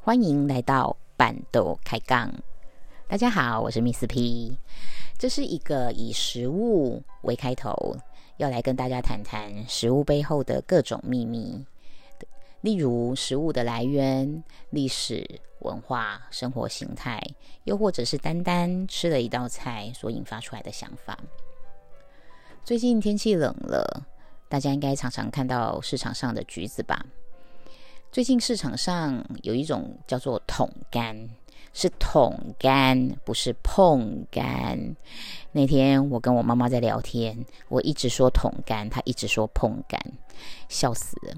欢迎来到办桌开杠。大家好，我是 Miss P。这是一个以食物为开头，要来跟大家谈谈食物背后的各种秘密，例如食物的来源、历史、文化、生活形态，又或者是单单吃了一道菜所引发出来的想法。最近天气冷了，大家应该常常看到市场上的橘子吧？最近市场上有一种叫做桶柑，是桶柑，不是碰柑。那天我跟我妈妈在聊天，我一直说桶柑，她一直说碰柑，笑死了。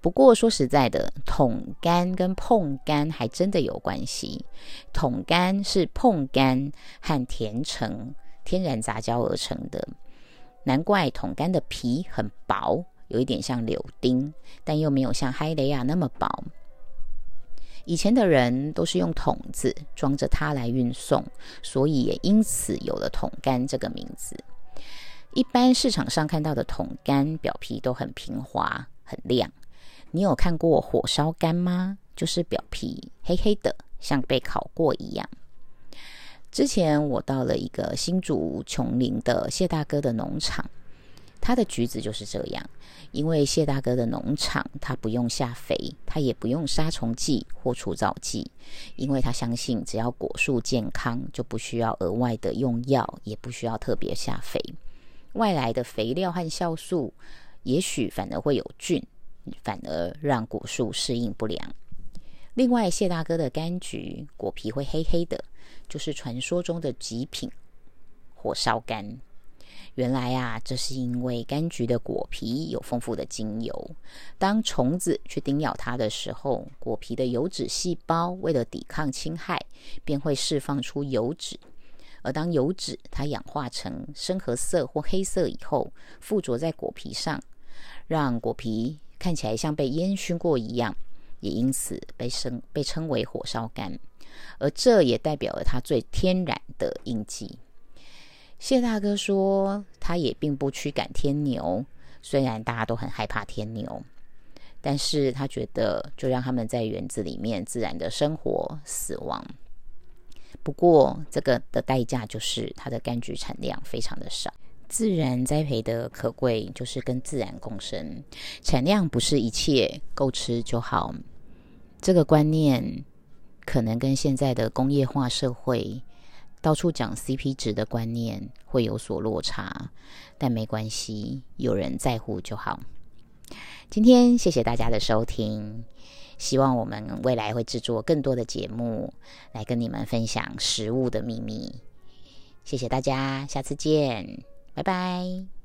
不过说实在的，桶柑跟碰柑还真的有关系。桶柑是碰柑和甜橙天然杂交而成的，难怪桶柑的皮很薄。有一点像柳丁，但又没有像海螺仔那么薄。以前的人都是用桶子装着它来运送，所以也因此有了桶柑这个名字。一般市场上看到的桶柑表皮都很平滑、很亮。你有看过火烧柑吗？就是表皮黑黑的，像被烤过一样。之前我到了一个新竹琼林的谢大哥的农场。他的橘子就是这样，因为谢大哥的农场，他不用下肥，他也不用杀虫剂或除草剂，因为他相信只要果树健康，就不需要额外的用药，也不需要特别下肥。外来的肥料和酵素，也许反而会有菌，反而让果树适应不良。另外，谢大哥的柑橘果皮会黑黑的，就是传说中的极品火烧柑。原来啊，这是因为柑橘的果皮有丰富的精油。当虫子去叮咬它的时候，果皮的油脂细胞为了抵抗侵害，便会释放出油脂。而当油脂它氧化成深褐色或黑色以后，附着在果皮上，让果皮看起来像被烟熏过一样，也因此被称被称为火烧柑。而这也代表了它最天然的印记。谢大哥说，他也并不驱赶天牛，虽然大家都很害怕天牛，但是他觉得就让他们在园子里面自然的生活、死亡。不过，这个的代价就是他的柑橘产量非常的少。自然栽培的可贵，就是跟自然共生，产量不是一切，够吃就好。这个观念可能跟现在的工业化社会。到处讲 CP 值的观念会有所落差，但没关系，有人在乎就好。今天谢谢大家的收听，希望我们未来会制作更多的节目来跟你们分享食物的秘密。谢谢大家，下次见，拜拜。